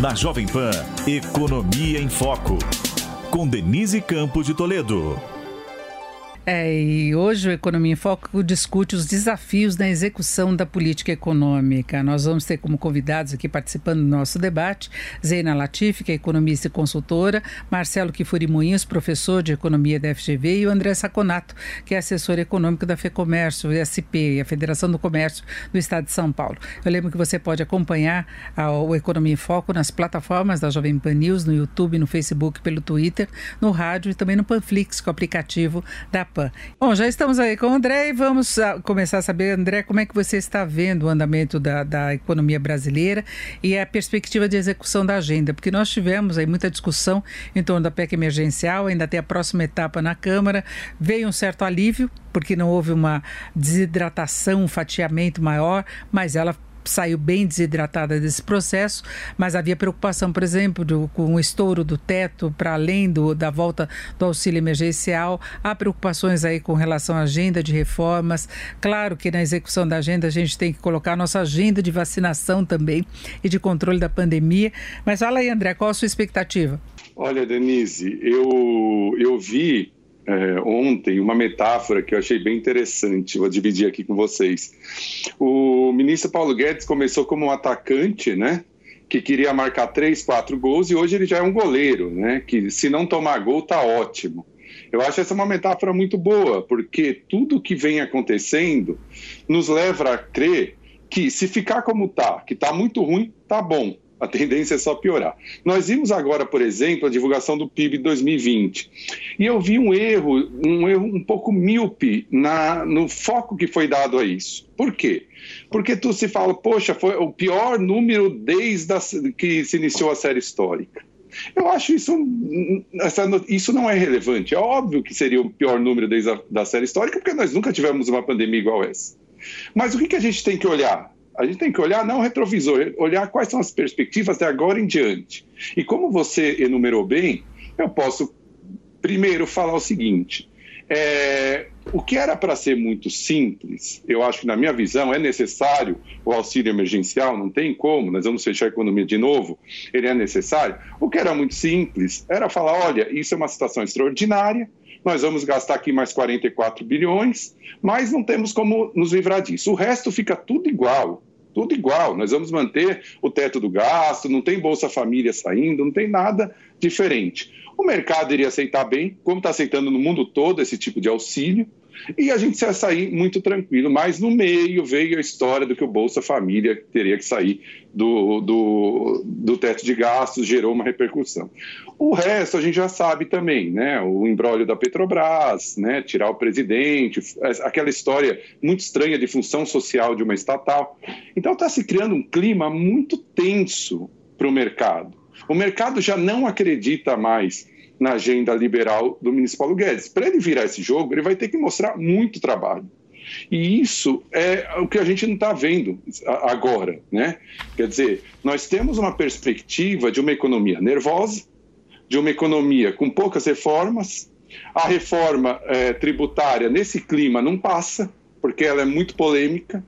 Na Jovem Pan, Economia em Foco. Com Denise Campos de Toledo. É, e hoje o Economia em Foco discute os desafios na execução da política econômica. Nós vamos ter como convidados aqui participando do nosso debate Zeina Latifi, que é economista e consultora, Marcelo Kifuri Moinhos, professor de economia da FGV, e o André Saconato, que é assessor econômico da FEComércio, SP, a Federação do Comércio do Estado de São Paulo. Eu lembro que você pode acompanhar o Economia em Foco nas plataformas da Jovem Pan News, no YouTube, no Facebook, pelo Twitter, no rádio e também no Panflix, que é o aplicativo da Bom, já estamos aí com o André e vamos ah, começar a saber, André, como é que você está vendo o andamento da, da economia brasileira e a perspectiva de execução da agenda, porque nós tivemos aí muita discussão em torno da PEC emergencial, ainda tem a próxima etapa na Câmara, veio um certo alívio, porque não houve uma desidratação, um fatiamento maior, mas ela saiu bem desidratada desse processo, mas havia preocupação, por exemplo, do, com o estouro do teto para além do, da volta do auxílio emergencial. Há preocupações aí com relação à agenda de reformas. Claro que na execução da agenda a gente tem que colocar a nossa agenda de vacinação também e de controle da pandemia. Mas fala aí, André, qual a sua expectativa? Olha, Denise, eu, eu vi é, ontem uma metáfora que eu achei bem interessante, vou dividir aqui com vocês. O ministro Paulo Guedes começou como um atacante, né? Que queria marcar três, quatro gols, e hoje ele já é um goleiro, né? Que se não tomar gol, tá ótimo. Eu acho essa uma metáfora muito boa, porque tudo que vem acontecendo nos leva a crer que se ficar como tá, que tá muito ruim, tá bom. A tendência é só piorar. Nós vimos agora, por exemplo, a divulgação do PIB 2020. E eu vi um erro, um erro um pouco míope na, no foco que foi dado a isso. Por quê? Porque tu se fala, poxa, foi o pior número desde a, que se iniciou a série histórica. Eu acho isso, isso não é relevante. É óbvio que seria o pior número desde a da série histórica, porque nós nunca tivemos uma pandemia igual essa. Mas o que, que a gente tem que olhar? A gente tem que olhar não retrovisor, olhar quais são as perspectivas de agora em diante. E como você enumerou bem, eu posso primeiro falar o seguinte: é, o que era para ser muito simples, eu acho que, na minha visão, é necessário o auxílio emergencial, não tem como, nós vamos fechar a economia de novo, ele é necessário. O que era muito simples era falar: olha, isso é uma situação extraordinária, nós vamos gastar aqui mais 44 bilhões, mas não temos como nos livrar disso. O resto fica tudo igual tudo igual. Nós vamos manter o teto do gasto, não tem Bolsa Família saindo, não tem nada diferente. O mercado iria aceitar bem, como está aceitando no mundo todo esse tipo de auxílio e a gente ia sair muito tranquilo. Mas no meio veio a história do que o Bolsa Família teria que sair do, do, do teto de gastos, gerou uma repercussão. O resto a gente já sabe também, né? O embrólio da Petrobras, né? tirar o presidente, aquela história muito estranha de função social de uma estatal. Então está se criando um clima muito tenso para o mercado. O mercado já não acredita mais na agenda liberal do ministro Paulo Guedes. Para ele virar esse jogo, ele vai ter que mostrar muito trabalho. E isso é o que a gente não está vendo agora. Né? Quer dizer, nós temos uma perspectiva de uma economia nervosa, de uma economia com poucas reformas. A reforma é, tributária, nesse clima, não passa, porque ela é muito polêmica.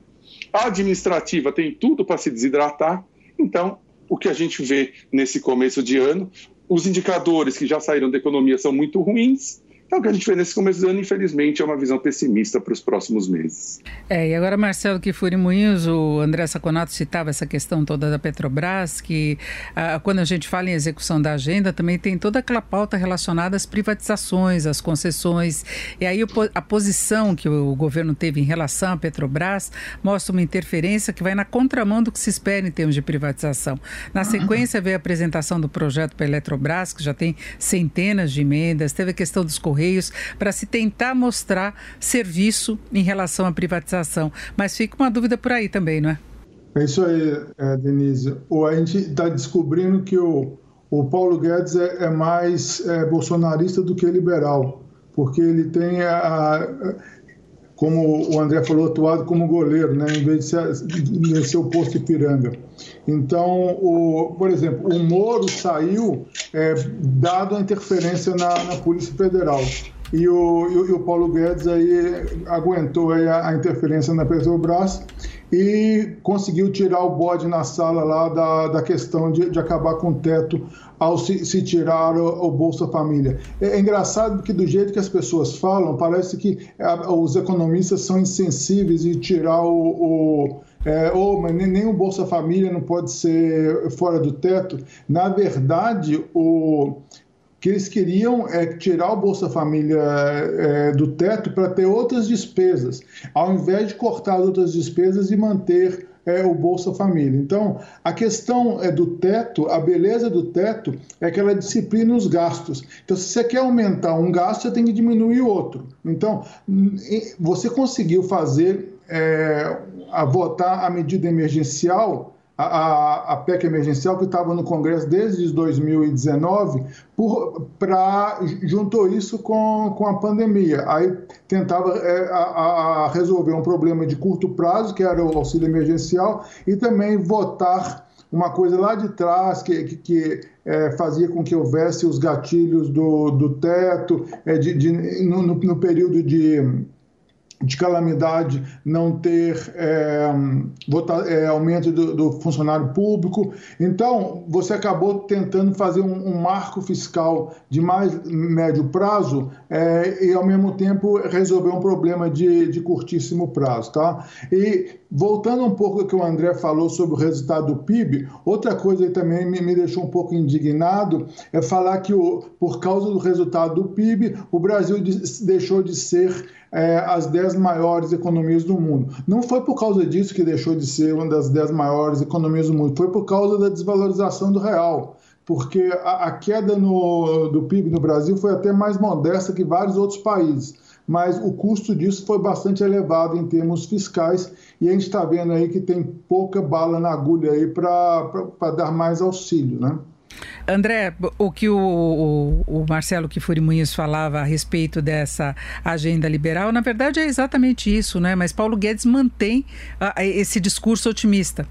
A administrativa tem tudo para se desidratar. Então, o que a gente vê nesse começo de ano os indicadores que já saíram da economia são muito ruins então, o que a gente vê nesse começo do ano, infelizmente, é uma visão pessimista para os próximos meses. É, e agora, Marcelo Kifuri Moinhos, o André Saconato citava essa questão toda da Petrobras, que ah, quando a gente fala em execução da agenda, também tem toda aquela pauta relacionada às privatizações, às concessões. E aí a posição que o governo teve em relação à Petrobras mostra uma interferência que vai na contramão do que se espera em termos de privatização. Na sequência, veio a apresentação do projeto para a Eletrobras, que já tem centenas de emendas, teve a questão dos correios Correios para se tentar mostrar serviço em relação à privatização. Mas fica uma dúvida por aí também, não é? É isso aí, é, Denise. Ou a gente está descobrindo que o, o Paulo Guedes é, é mais é, bolsonarista do que liberal, porque ele tem a, a, como o André falou, atuado como goleiro, né, em vez de ser, de o posto Ipiranga. Então, o, por exemplo, o Moro saiu é, dado a interferência na, na Polícia Federal. E o, e o, Paulo Guedes aí aguentou aí a, a interferência na Petrobras e conseguiu tirar o bode na sala lá da, da questão de, de acabar com o teto ao se, se tirar o, o, Bolsa Família. É, é, engraçado que do jeito que as pessoas falam, parece que a, os economistas são insensíveis e tirar o, o é, oh, mas nem, nem, o Bolsa Família não pode ser fora do teto. Na verdade, o, que eles queriam é tirar o Bolsa Família é, do teto para ter outras despesas, ao invés de cortar outras despesas e manter é, o Bolsa Família. Então, a questão é do teto, a beleza do teto é que ela disciplina os gastos. Então, se você quer aumentar um gasto, você tem que diminuir outro. Então, você conseguiu fazer, é, a votar a medida emergencial a, a PEC emergencial que estava no Congresso desde 2019, para juntou isso com, com a pandemia. Aí tentava é, a, a resolver um problema de curto prazo, que era o auxílio emergencial, e também votar uma coisa lá de trás que, que, que é, fazia com que houvesse os gatilhos do, do teto, é, de, de no, no, período de de calamidade não ter é, é, aumento do, do, funcionário público. Então, você acabou tentando fazer um, um marco fiscal de mais médio prazo é, e, ao mesmo tempo, resolver um problema de, de curtíssimo prazo. Tá? E, voltando um pouco ao que o André falou sobre o resultado do PIB, outra coisa que também me, me deixou um pouco indignado é falar que, o, por causa do resultado do PIB, o Brasil deixou de ser é, as dez maiores economias do mundo. Não foi por causa disso que deixou de ser uma das dez maiores economias do mundo, foi por causa da desvalorização do real. Porque a, a queda no, do PIB no Brasil foi até mais modesta que vários outros países mas o custo disso foi bastante elevado em termos fiscais e a gente está vendo aí que tem pouca bala na agulha aí para dar mais auxílio, né? André, o que o, o, o Marcelo Kifuri Muniz falava a respeito dessa agenda liberal, na verdade é exatamente isso, né? Mas Paulo Guedes mantém uh, esse discurso otimista.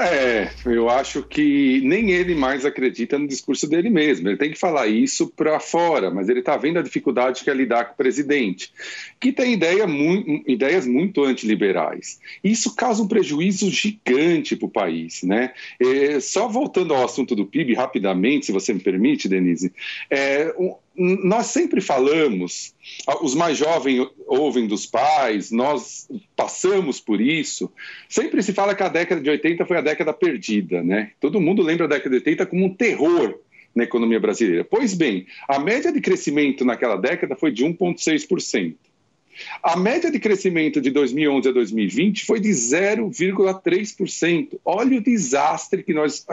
É, eu acho que nem ele mais acredita no discurso dele mesmo. Ele tem que falar isso para fora, mas ele está vendo a dificuldade que é lidar com o presidente, que tem ideia muito, ideias muito antiliberais. Isso causa um prejuízo gigante para o país. Né? É, só voltando ao assunto do PIB rapidamente, se você me permite, Denise, é, nós sempre falamos, os mais jovens ouvem dos pais, nós passamos por isso. Sempre se fala que a década de 80 foi a década perdida, né? Todo mundo lembra a década de 80 como um terror na economia brasileira. Pois bem, a média de crescimento naquela década foi de 1,6%. A média de crescimento de 2011 a 2020 foi de 0,3%. Olha o desastre que nós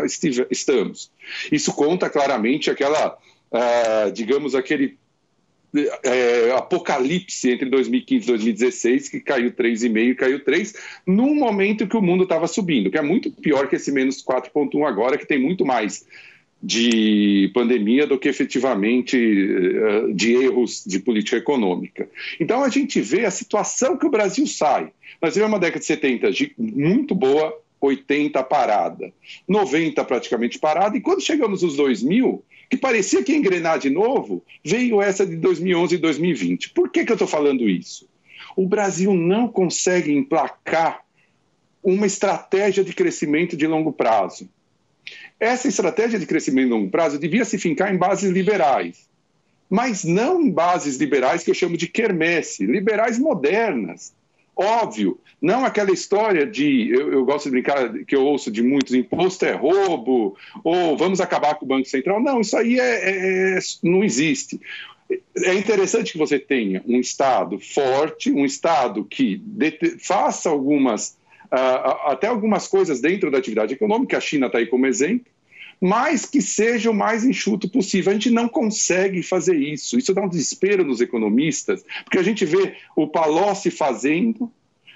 estamos. Isso conta claramente aquela digamos, aquele é, apocalipse entre 2015 e 2016, que caiu 3,5 e caiu 3, num momento que o mundo estava subindo, que é muito pior que esse menos 4,1 agora, que tem muito mais de pandemia do que efetivamente de erros de política econômica. Então a gente vê a situação que o Brasil sai. Nós tivemos uma década de 70 muito boa, 80 parada, 90 praticamente parada, e quando chegamos nos 2000, que parecia que ia engrenar de novo, veio essa de 2011 e 2020. Por que, que eu estou falando isso? O Brasil não consegue emplacar uma estratégia de crescimento de longo prazo. Essa estratégia de crescimento de longo prazo devia se fincar em bases liberais, mas não em bases liberais que eu chamo de quermesse, liberais modernas, óbvio, não aquela história de, eu, eu, gosto de brincar, que eu ouço de muitos, imposto é roubo, ou vamos acabar com o Banco Central. Não, isso aí é, é, é não existe. É interessante que você tenha um Estado forte, um Estado que faça algumas, uh, até algumas coisas dentro da atividade econômica, a China está aí como exemplo, mas que seja o mais enxuto possível. A gente não consegue fazer isso. Isso dá um desespero nos economistas, porque a gente vê o Palocci fazendo,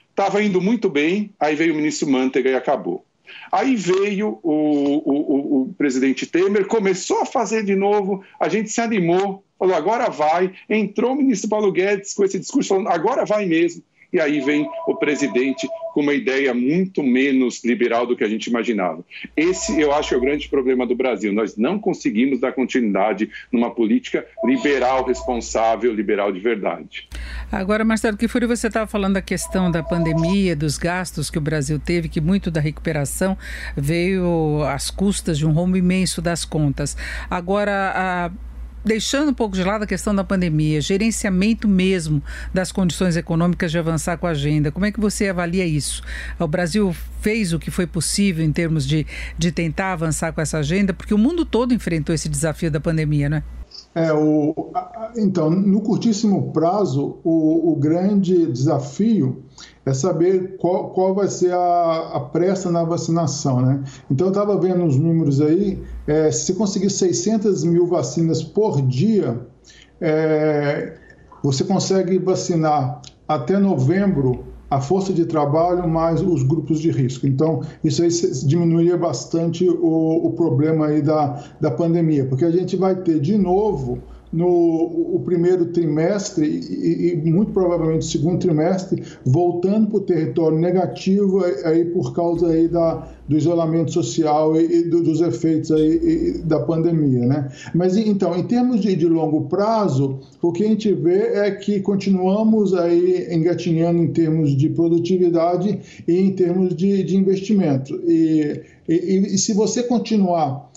estava indo muito bem, aí veio o ministro Manteiga e acabou. Aí veio o, o, o, presidente Temer, começou a fazer de novo, a gente se animou, falou agora vai. Entrou o ministro Paulo Guedes com esse discurso falando agora vai mesmo. E aí vem o presidente com uma ideia muito menos liberal do que a gente imaginava. Esse, eu acho, é o grande problema do Brasil. Nós não conseguimos dar continuidade numa política liberal, responsável, liberal de verdade. Agora, Marcelo Kifuri, você estava falando da questão da pandemia, dos gastos que o Brasil teve, que muito da recuperação veio às custas de um rombo imenso das contas. Agora, a deixando um pouco de lado a questão da pandemia, gerenciamento mesmo das condições econômicas de avançar com a agenda, como é que você avalia isso? O Brasil fez o que foi possível em termos de, de tentar avançar com essa agenda, porque o mundo todo enfrentou esse desafio da pandemia, né? É, o, então, no curtíssimo prazo, o, o grande desafio é saber qual, qual vai ser a, a pressa na vacinação, né? Então, eu estava vendo os números aí, é, se conseguir 600 mil vacinas por dia, é, você consegue vacinar até novembro a força de trabalho mais os grupos de risco. Então, isso aí diminuiria bastante o, o problema aí da, da pandemia, porque a gente vai ter de novo no o primeiro trimestre e, e, muito provavelmente segundo trimestre voltando para o território negativo aí por causa aí da, do isolamento social e, e do, dos efeitos aí da pandemia, né? Mas então, em termos de, de, longo prazo, o que a gente vê é que continuamos aí engatinhando em termos de produtividade e em termos de, de investimento. E, e se você continuar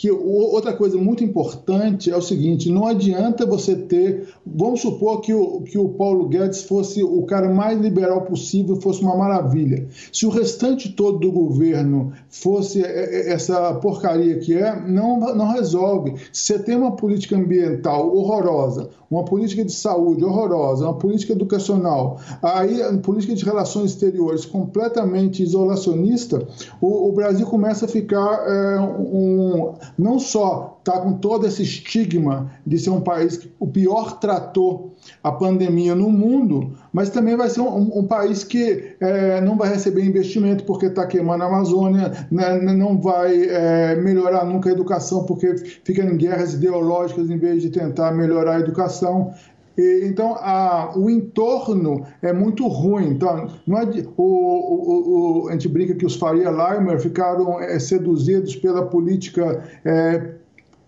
que outra coisa muito importante é o seguinte: não adianta você ter. Vamos supor que o, que o Paulo Guedes fosse o cara mais liberal possível, fosse uma maravilha. Se o restante todo do governo fosse essa porcaria que é, não, não resolve. Se você tem uma política ambiental horrorosa, uma política de saúde horrorosa, uma política educacional, aí a política de relações exteriores completamente isolacionista, o, o Brasil começa a ficar é, um não só está com todo esse estigma de ser um país que o pior tratou a pandemia no mundo, mas também vai ser um, um país que é, não vai receber investimento porque está queimando a Amazônia, né, não vai é, melhorar nunca a educação porque fica em guerras ideológicas em vez de tentar melhorar a educação. E, então, a, o entorno é muito ruim. Então, não é de, o, o, o, a gente brinca que os Faria Limer ficaram é, seduzidos pela política é,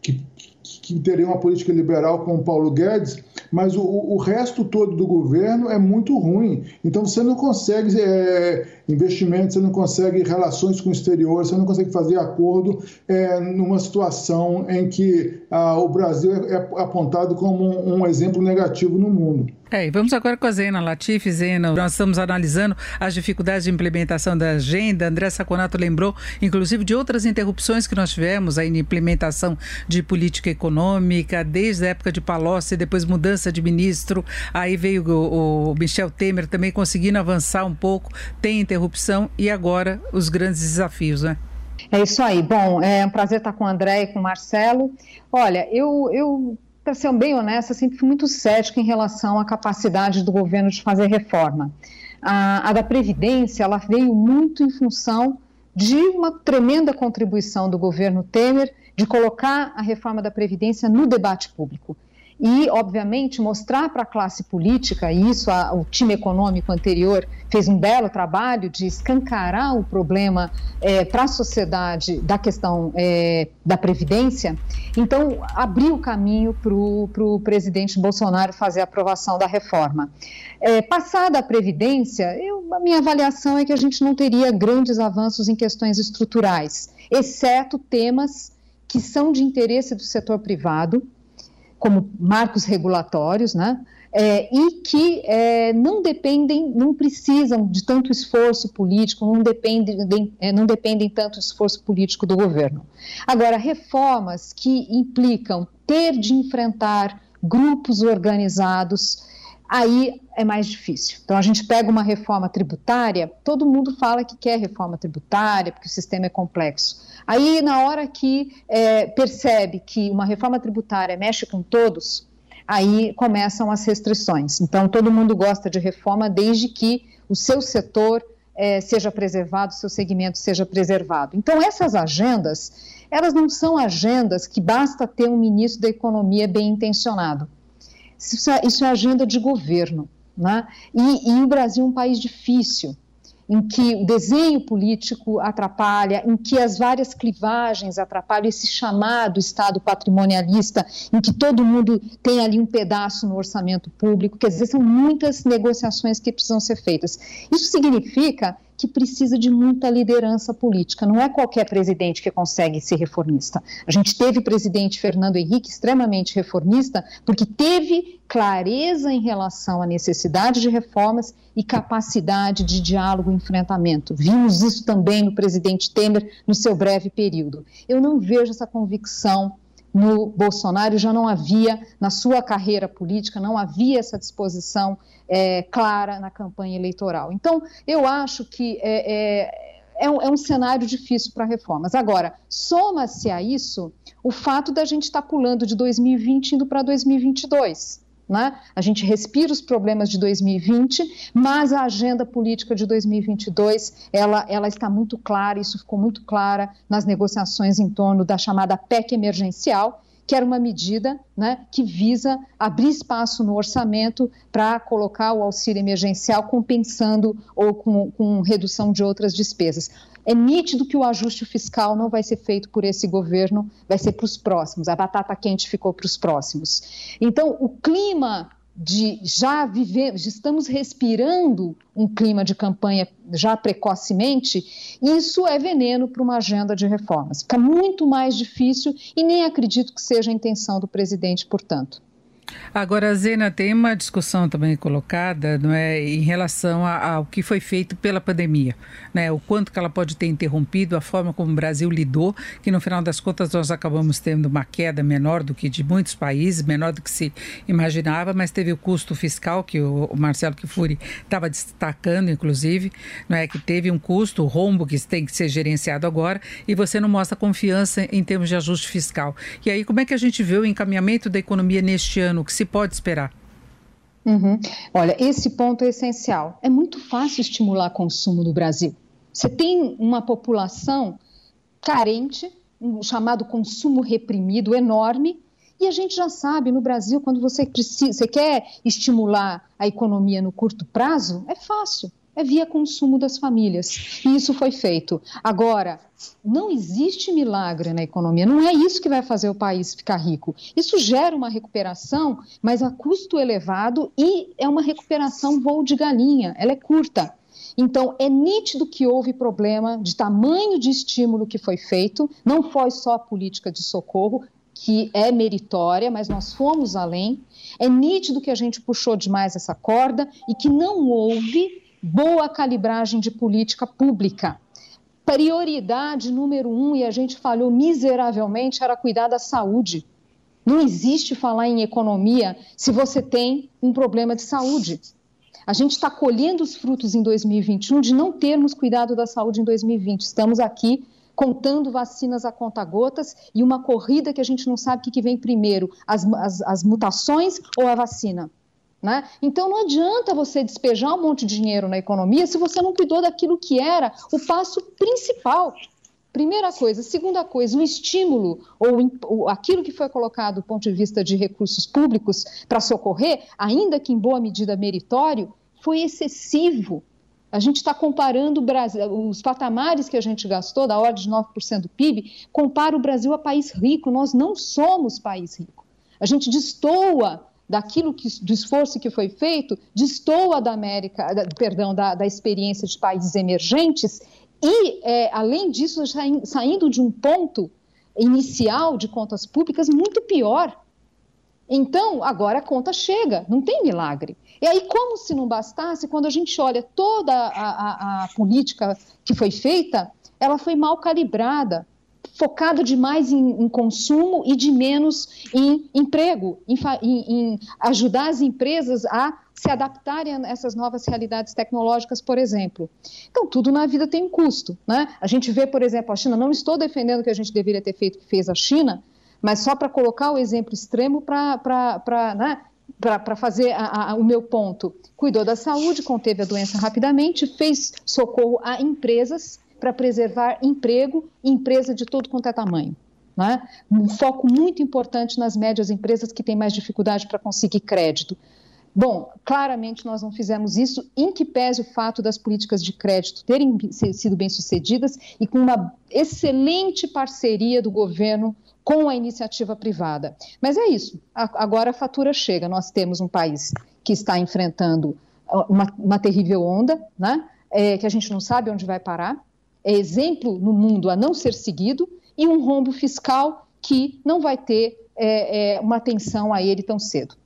que, que teria uma política liberal com o Paulo Guedes, mas o, o resto todo do governo é muito ruim. Então você não consegue é, investimentos, você não consegue relações com o exterior, você não consegue fazer acordo é, numa situação em que ah, o Brasil é, é apontado como um, um exemplo negativo no mundo. É, e vamos agora com a Zena Latifi. Zena, nós estamos analisando as dificuldades de implementação da agenda. André Saconato lembrou, inclusive, de outras interrupções que nós tivemos aí na implementação de política econômica, desde a época de Palocci, depois mudança de ministro. Aí veio o, o Michel Temer também conseguindo avançar um pouco, tem interrupção e agora os grandes desafios, né? É isso aí. Bom, é um prazer estar com o André e com o Marcelo. Olha, eu, eu para ser bem honesta, sempre fui muito cética em relação à capacidade do governo de fazer reforma. A, a da Previdência, ela veio muito em função de uma tremenda contribuição do governo Temer de colocar a reforma da Previdência no debate público e, obviamente, mostrar para a classe política, e isso a, o time econômico anterior fez um belo trabalho de escancarar o problema é, para a sociedade da questão é, da Previdência, então abriu o caminho para o presidente Bolsonaro fazer a aprovação da reforma. É, passada a Previdência, eu, a minha avaliação é que a gente não teria grandes avanços em questões estruturais, exceto temas que são de interesse do setor privado, como marcos regulatórios, né? É, e que é, não dependem, não precisam de tanto esforço político, não dependem, de, é, não dependem tanto esforço político do governo. Agora, reformas que implicam ter de enfrentar grupos organizados aí é mais difícil. Então, a gente pega uma reforma tributária, todo mundo fala que quer reforma tributária, porque o sistema é complexo. Aí, na hora que é, percebe que uma reforma tributária mexe com todos, aí começam as restrições. Então, todo mundo gosta de reforma desde que o seu setor é, seja preservado, o seu segmento seja preservado. Então, essas agendas, elas não são agendas que basta ter um ministro da Economia bem intencionado. Isso é, isso é agenda de governo. Né? E, e o Brasil é um país difícil em que o desenho político atrapalha, em que as várias clivagens atrapalham esse chamado Estado patrimonialista, em que todo mundo tem ali um pedaço no orçamento público, quer dizer, são muitas negociações que precisam ser feitas. Isso significa que precisa de muita liderança política. Não é qualquer presidente que consegue ser reformista. A gente teve o presidente Fernando Henrique extremamente reformista porque teve clareza em relação à necessidade de reformas e capacidade de diálogo e enfrentamento. Vimos isso também no presidente Temer no seu breve período. Eu não vejo essa convicção no Bolsonaro já não havia, na sua carreira política, não havia essa disposição é, clara na campanha eleitoral. Então, eu acho que é, é, é um, é um, cenário difícil para reformas. Agora, soma-se a isso o fato da gente estar tá pulando de 2020 indo para 2022. Né? A gente respira os problemas de 2020, mas a agenda política de 2022 ela, ela está muito clara, isso ficou muito clara nas negociações em torno da chamada PEC emergencial, que era uma medida né, que visa abrir espaço no orçamento para colocar o auxílio emergencial compensando ou com, com redução de outras despesas. É nítido que o ajuste fiscal não vai ser feito por esse governo, vai ser para os próximos. A batata quente ficou para os próximos. Então, o clima de já vivemos, estamos respirando um clima de campanha já precocemente, isso é veneno para uma agenda de reformas. Fica muito mais difícil e nem acredito que seja a intenção do presidente, portanto. Agora, Zena, tem uma discussão também colocada não é, em relação ao que foi feito pela pandemia, né, o quanto que ela pode ter interrompido, a forma como o Brasil lidou, que no final das contas nós acabamos tendo uma queda menor do que de muitos países, menor do que se imaginava, mas teve o custo fiscal, que o, Marcelo Kifuri estava destacando, inclusive, não é, que teve um custo, o rombo que tem que ser gerenciado agora, e você não mostra confiança em termos de ajuste fiscal. E aí, como é que a gente vê o encaminhamento da economia neste ano? O que se pode esperar? Uhum. Olha, esse ponto é essencial. É muito fácil estimular consumo no Brasil. Você tem uma população carente, um chamado consumo reprimido enorme, e a gente já sabe no Brasil, quando você precisa, você quer estimular a economia no curto prazo, é fácil é via consumo das famílias. E isso foi feito. Agora, não existe milagre na economia, não é isso que vai fazer o país ficar rico. Isso gera uma recuperação, mas a custo elevado e é uma recuperação voo de galinha, ela é curta. Então, é nítido que houve problema de tamanho de estímulo que foi feito, não foi só a política de socorro, que é meritória, mas nós fomos além. É nítido que a gente puxou demais essa corda e que não houve boa calibragem de política pública. Prioridade número um, e a gente falhou miseravelmente, era cuidar da saúde. Não existe falar em economia se você tem um problema de saúde. A gente está colhendo os frutos em 2021 de não termos cuidado da saúde em 2020. Estamos aqui contando vacinas a conta-gotas e uma corrida que a gente não sabe o que, vem primeiro, as, as, as mutações ou a vacina. Né? Então não adianta você despejar um monte de dinheiro na economia se você não cuidou daquilo que era o passo principal. Primeira coisa. Segunda coisa, o estímulo ou, aquilo que foi colocado do ponto de vista de recursos públicos para socorrer, ainda que em boa medida meritório, foi excessivo. A gente está comparando Brasil, os patamares que a gente gastou, da ordem de 9% do PIB, compara o Brasil a país rico. Nós não somos país rico. A gente destoa daquilo que, do esforço que foi feito, destoa da América, da, perdão, da, da, experiência de países emergentes e, é, além disso, saindo de um ponto inicial de contas públicas muito pior. Então, agora a conta chega, não tem milagre. E aí, como se não bastasse, quando a gente olha toda a, a, a política que foi feita, ela foi mal calibrada focado demais em, em, consumo e de menos em emprego, em, em, ajudar as empresas a se adaptarem a essas novas realidades tecnológicas, por exemplo. Então, tudo na vida tem um custo. Né? A gente vê, por exemplo, a China, não estou defendendo que a gente deveria ter feito o que fez a China, mas só para colocar o exemplo extremo para né, para fazer a, a, o meu ponto. Cuidou da saúde, conteve a doença rapidamente, fez socorro a empresas para preservar emprego, empresa de todo quanto é tamanho. Né? Um foco muito importante nas médias empresas que têm mais dificuldade para conseguir crédito. Bom, claramente nós não fizemos isso, em que pese o fato das políticas de crédito terem sido bem-sucedidas e com uma excelente parceria do governo com a iniciativa privada. Mas é isso, agora a fatura chega. Nós temos um país que está enfrentando uma, uma terrível onda, né? É, que a gente não sabe onde vai parar, é exemplo no mundo a não ser seguido, e um rombo fiscal que não vai ter é, é, uma atenção a ele tão cedo.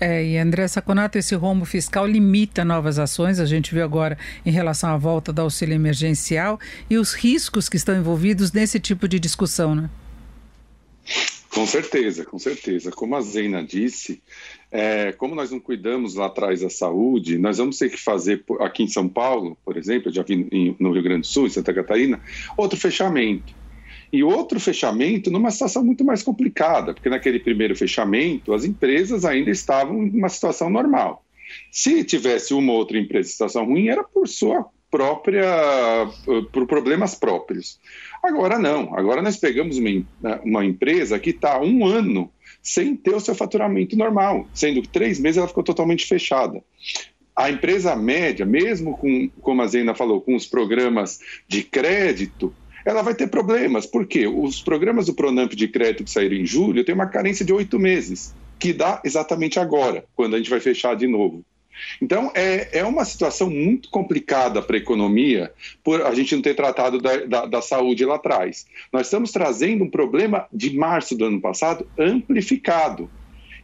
É, e André Saconato, esse rombo fiscal limita novas ações, a gente viu agora em relação à volta do auxílio emergencial e os riscos que estão envolvidos nesse tipo de discussão, né? Com certeza, com certeza. Como a Zena disse, é, como nós não cuidamos lá atrás da saúde, nós vamos ter que fazer aqui em São Paulo, por exemplo, já vi no Rio Grande do Sul, em Santa Catarina, outro fechamento. E outro fechamento numa situação muito mais complicada, porque naquele primeiro fechamento as empresas ainda estavam em uma situação normal. Se tivesse uma ou outra empresa em situação ruim, era por sua própria, por problemas próprios. Agora não, agora nós pegamos uma, uma empresa que está um ano sem ter o seu faturamento normal, sendo que três meses ela ficou totalmente fechada. A empresa média, mesmo com, como a Zena falou, com os programas de crédito, ela vai ter problemas. Por quê? Os programas do Pronamp de crédito que saíram em julho têm uma carência de oito meses, que dá exatamente agora, quando a gente vai fechar de novo. Então, é, é uma situação muito complicada para a economia por a gente não ter tratado da, da, da, saúde lá atrás. Nós estamos trazendo um problema de março do ano passado amplificado.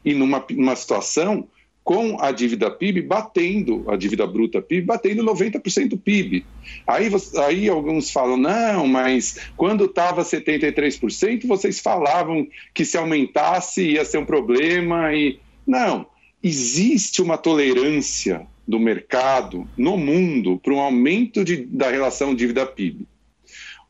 E numa, numa situação com a dívida PIB batendo, a dívida bruta PIB batendo 90% do PIB. Aí, aí alguns falam, não, mas quando estava 73%, vocês falavam que se aumentasse ia ser um problema e... Não, existe uma tolerância do mercado no mundo para um aumento de, da relação dívida-PIB.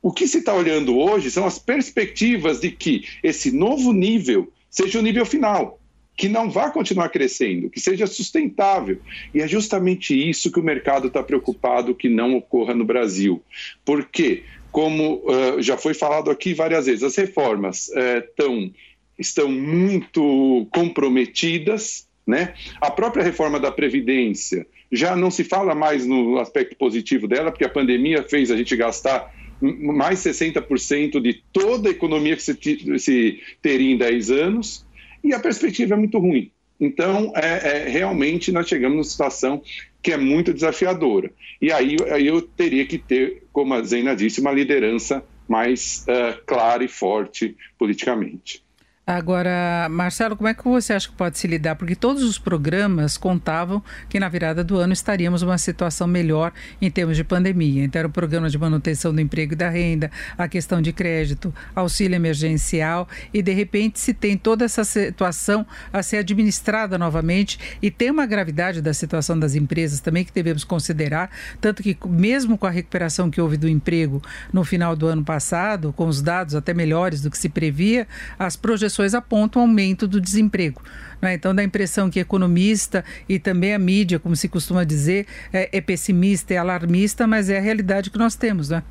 O que se está olhando hoje são as perspectivas de que esse novo nível seja o nível final que não vá continuar crescendo, que seja sustentável. E é justamente isso que o mercado está preocupado que não ocorra no Brasil. Porque, como uh, já foi falado aqui várias vezes, as reformas uh, tão, estão muito comprometidas. Né? A própria reforma da Previdência já não se fala mais no aspecto positivo dela, porque a pandemia fez a gente gastar mais 60% de toda a economia que se, se teria em 10 anos e a perspectiva é muito ruim. Então, é, é, realmente, nós chegamos numa situação que é muito desafiadora. E aí, aí eu teria que ter, como a Zena disse, uma liderança mais uh, clara e forte politicamente. Agora, Marcelo, como é que você acha que pode se lidar? Porque todos os programas contavam que na virada do ano estaríamos numa situação melhor em termos de pandemia. Então, era o programa de manutenção do emprego e da renda, a questão de crédito, auxílio emergencial, e de repente se tem toda essa situação a ser administrada novamente e tem uma gravidade da situação das empresas também que devemos considerar, tanto que mesmo com a recuperação que houve do emprego no final do ano passado, com os dados até melhores do que se previa, as projeções pessoas apontam aumento do desemprego. Né? Então dá a impressão que economista e também a mídia, como se costuma dizer, é, é pessimista, é alarmista, mas é a realidade que nós temos, né?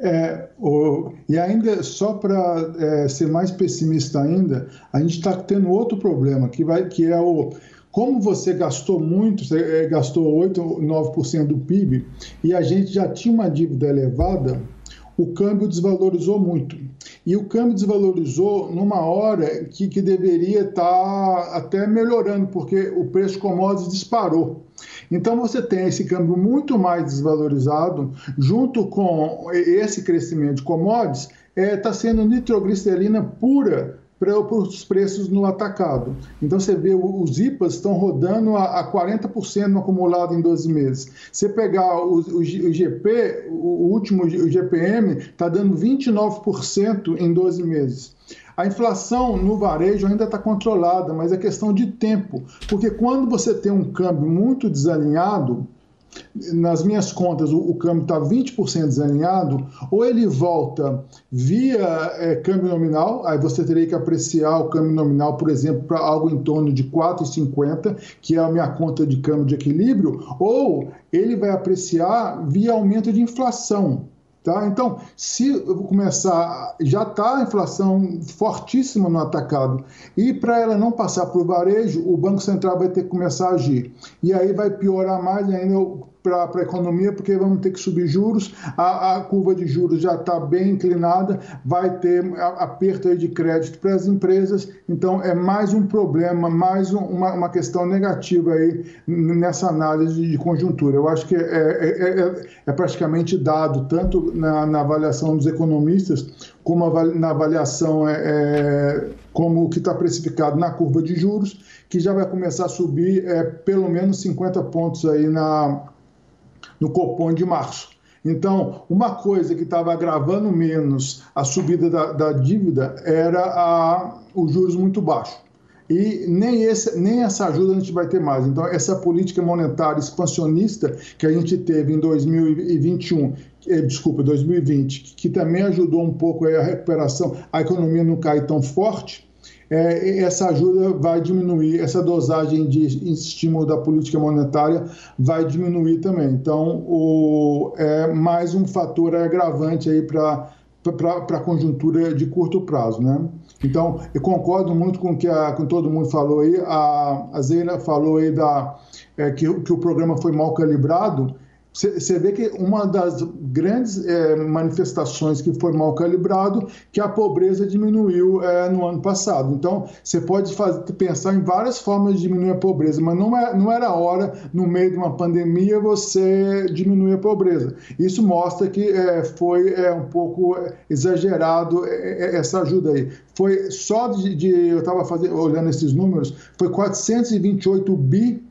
É, o, e ainda, só para é, ser mais pessimista ainda, a gente está tendo outro problema, que, vai, que é o. Como você gastou muito, você é, gastou 8, 9% do PIB, e a gente já tinha uma dívida elevada, o câmbio desvalorizou muito. E o câmbio desvalorizou numa hora que, que deveria estar tá até melhorando, porque o preço de commodities disparou. Então você tem esse câmbio muito mais desvalorizado, junto com esse crescimento de commodities, está é, tá sendo nitroglicerina pura para os preços no atacado. Então você vê os IPAs estão rodando a, a 40% no acumulado em 12 meses. Você pegar o, o, o GP, o, último GPM, está dando 29% em 12 meses. A inflação no varejo ainda está controlada, mas é questão de tempo, porque quando você tem um câmbio muito desalinhado, nas minhas contas, o, o câmbio está 20% desalinhado, ou ele volta via é, câmbio nominal, aí você teria que apreciar o câmbio nominal, por exemplo, para algo em torno de 4,50, que é a minha conta de câmbio de equilíbrio, ou ele vai apreciar via aumento de inflação. Tá? Então, se começar, já está a inflação fortíssima no atacado, e para ela não passar para o varejo, o Banco Central vai ter que começar a agir. E aí vai piorar mais ainda para a economia, porque vamos ter que subir juros, a, a curva de juros já está bem inclinada, vai ter aperto de crédito para as empresas, então é mais um problema, mais um, uma, uma, questão negativa aí nessa análise de conjuntura. Eu acho que é, é, é, é praticamente dado, tanto na, na, avaliação dos economistas, como na avaliação é, é, como o que está precificado na curva de juros, que já vai começar a subir é, pelo menos 50 pontos aí na no Copom de março. Então, uma coisa que estava agravando menos a subida da, da dívida era a, os juros muito baixos. E nem, esse, nem essa ajuda a gente vai ter mais. Então, essa política monetária expansionista que a gente teve em 2021, eh, desculpa, 2020, que, também ajudou um pouco a recuperação, a economia não cair tão forte, é, essa ajuda vai diminuir, essa dosagem de estímulo da política monetária vai diminuir também. Então, o, é mais um fator agravante aí para para a conjuntura de curto prazo, né? Então, eu concordo muito com o que, a, com todo mundo falou aí. A, a falou aí da, é, que, que o programa foi mal calibrado. Você vê que uma das grandes é, manifestações que foi mal calibrado, que a pobreza diminuiu é, no ano passado. Então, você pode fazer, pensar em várias formas de diminuir a pobreza, mas não, é, não era hora, no meio de uma pandemia, você diminuir a pobreza. Isso mostra que é, foi é, um pouco exagerado é, é, essa ajuda aí. Foi só de, de eu estava olhando esses números, foi 428 bi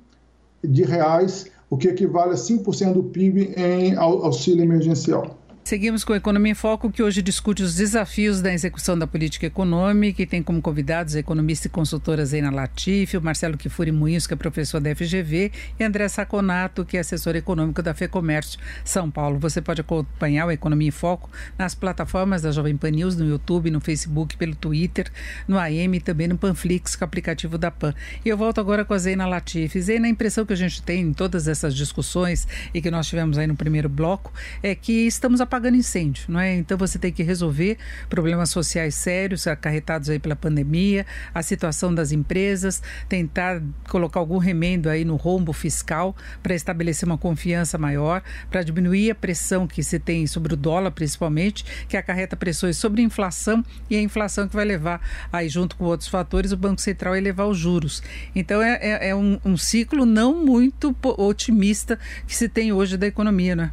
de reais o que equivale a 5% do PIB em auxílio emergencial. Seguimos com Economia em Foco, que hoje discute os desafios da execução da política econômica e tem como convidados a economista e consultora Zeina Latifi, o Marcelo Kifuri Moinhos, que é professor da FGV, e André Saconato, que é assessor econômico da FEComércio São Paulo. Você pode acompanhar o Economia em Foco nas plataformas da Jovem Pan News, no YouTube, no Facebook, pelo Twitter, no AM e também no Panflix, é o aplicativo da Pan. E eu volto agora com a Zeina Latifi. Zeina, a impressão que a gente tem em todas essas discussões e que nós tivemos aí no primeiro bloco é que estamos apagando apagando incêndio, não é? Então você tem que resolver problemas sociais sérios acarretados aí pela pandemia, a situação das empresas, tentar colocar algum remendo aí no rombo fiscal para estabelecer uma confiança maior, para diminuir a pressão que se tem sobre o dólar, principalmente, que acarreta pressões sobre a inflação e a inflação que vai levar aí junto com outros fatores o Banco Central a elevar os juros. Então é, é, é um, um ciclo não muito otimista que se tem hoje da economia, né?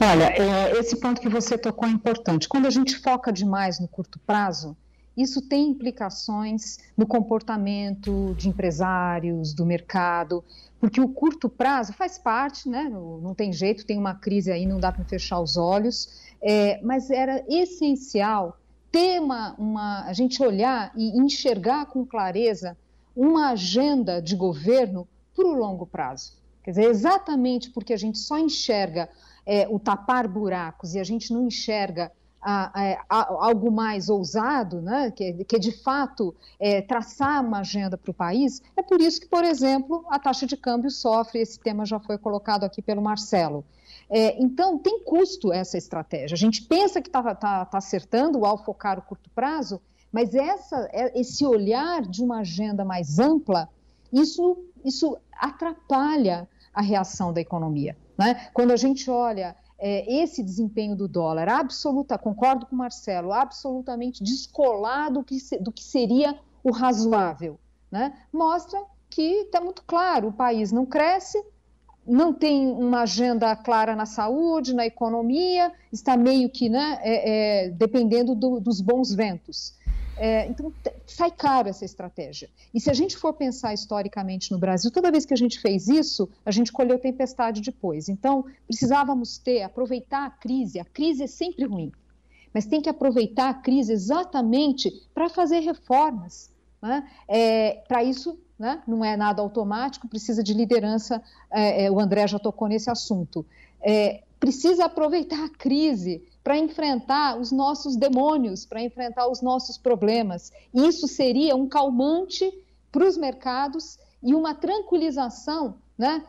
Olha, é, esse ponto que você tocou é importante. Quando a gente foca demais no curto prazo, isso tem implicações no comportamento de empresários, do mercado, porque o curto prazo faz parte, né? Não tem jeito, tem uma crise aí, não dá para fechar os olhos, é, mas era essencial ter uma, uma, a gente olhar e enxergar com clareza uma agenda de governo para o longo prazo. Quer dizer, exatamente porque a gente só enxerga é, o tapar buracos e a gente não enxerga a, a, a, algo mais ousado, né, que, que de fato é, traçar uma agenda para o país, é por isso que, por exemplo, a taxa de câmbio sofre, esse tema já foi colocado aqui pelo Marcelo. É, então, tem custo essa estratégia. A gente pensa que está tá, tá acertando ao focar o curto prazo, mas essa, é, esse olhar de uma agenda mais ampla, isso, isso atrapalha a reação da economia. Né? Quando a gente olha é, esse desempenho do dólar, absoluta, concordo com o Marcelo, absolutamente descolado do que, do que seria o razoável, né? mostra que está muito claro: o país não cresce, não tem uma agenda clara na saúde, na economia, está meio que né, é, é, dependendo do, dos bons ventos. É, então, sai caro essa estratégia. E se a gente for pensar historicamente no Brasil, toda vez que a gente fez isso, a gente colheu tempestade depois. Então, precisávamos ter, aproveitar a crise. A crise é sempre ruim, mas tem que aproveitar a crise exatamente para fazer reformas, Né? É, Para isso, né, não é nada automático, precisa de liderança. É, é o André já tocou nesse assunto. É, precisa aproveitar a crise para enfrentar os nossos demônios, para enfrentar os nossos problemas. Isso seria um calmante para os mercados e uma tranquilização né,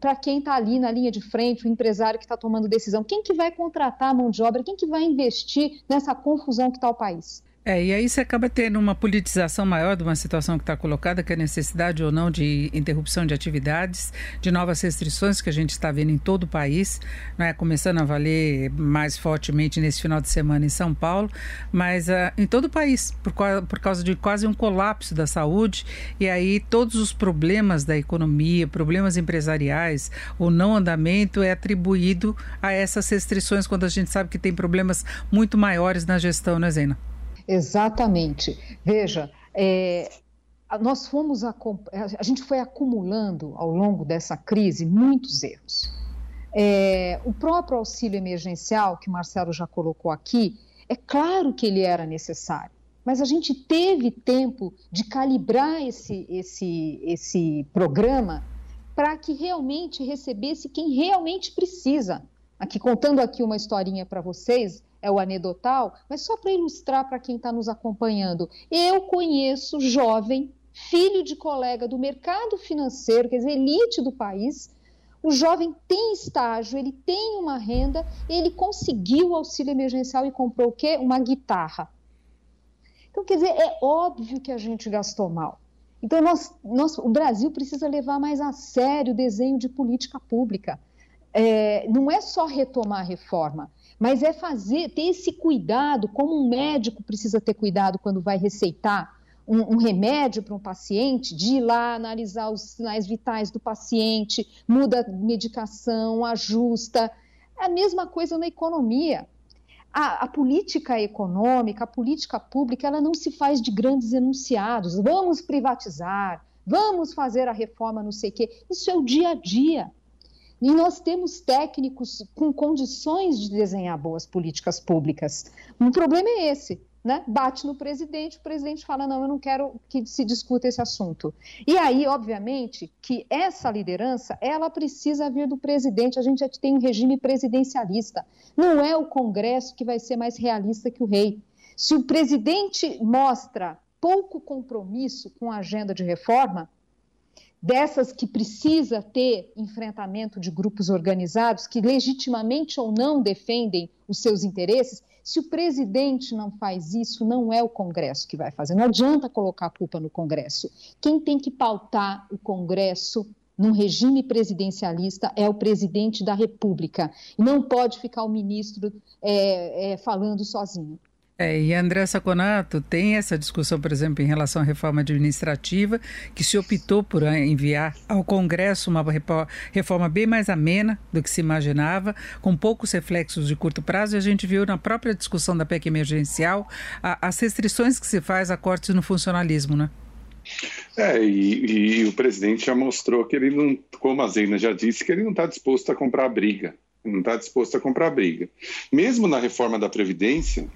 para quem está ali na linha de frente, o empresário que está tomando decisão. Quem que vai contratar a mão de obra? Quem que vai investir nessa confusão que está o país? É, e aí você acaba tendo uma politização maior de uma situação que está colocada, que é a necessidade ou não de interrupção de atividades, de novas restrições que a gente está vendo em todo o país, não é? começando a valer mais fortemente nesse final de semana em São Paulo, mas uh, em todo o país, por, por causa de quase um colapso da saúde, e aí todos os problemas da economia, problemas empresariais, o não andamento é atribuído a essas restrições, quando a gente sabe que tem problemas muito maiores na gestão, né, Zena? Exatamente. Veja, é, nós fomos a, a, gente foi acumulando ao longo dessa crise muitos erros. É, o próprio auxílio emergencial que o Marcelo já colocou aqui, é claro que ele era necessário, mas a gente teve tempo de calibrar esse, esse, esse programa para que realmente recebesse quem realmente precisa. Aqui contando aqui uma historinha para vocês, é o anedotal, mas só para ilustrar para quem está nos acompanhando. Eu conheço jovem, filho de colega do mercado financeiro, quer dizer, elite do país. O jovem tem estágio, ele tem uma renda, ele conseguiu o auxílio emergencial e comprou o quê? Uma guitarra. Então, quer dizer, é óbvio que a gente gastou mal. Então, nós, nós, o Brasil precisa levar mais a sério o desenho de política pública. É, não é só retomar a reforma, mas é fazer, ter esse cuidado, como um médico precisa ter cuidado quando vai receitar um, um remédio para um paciente, de ir lá analisar os sinais vitais do paciente, muda a medicação, ajusta. É a mesma coisa na economia. A, a, política econômica, a política pública, ela não se faz de grandes enunciados. Vamos privatizar, vamos fazer a reforma, não sei o quê. Isso é o dia a dia. E nós temos técnicos com condições de desenhar boas políticas públicas. O problema é esse. Né? Bate no presidente, o presidente fala: não, eu não quero que se discuta esse assunto. E aí, obviamente, que essa liderança ela precisa vir do presidente. A gente já tem um regime presidencialista. Não é o Congresso que vai ser mais realista que o rei. Se o presidente mostra pouco compromisso com a agenda de reforma, dessas que precisa ter enfrentamento de grupos organizados que legitimamente ou não defendem os seus interesses, se o presidente não faz isso, não é o Congresso que vai fazer. Não adianta colocar a culpa no Congresso. Quem tem que pautar o Congresso num regime presidencialista é o presidente da República. E não pode ficar o ministro é, é, falando sozinho. É, e André Saconato tem essa discussão, por exemplo, em relação à reforma administrativa, que se optou por enviar ao Congresso uma reforma bem mais amena do que se imaginava, com poucos reflexos de curto prazo, e a gente viu na própria discussão da PEC emergencial a, as restrições que se faz a cortes no funcionalismo, né? É, e, e o presidente já mostrou que ele não, como a Zena já disse, que ele não está disposto a comprar briga não está disposto a comprar briga. Mesmo na reforma da Previdência,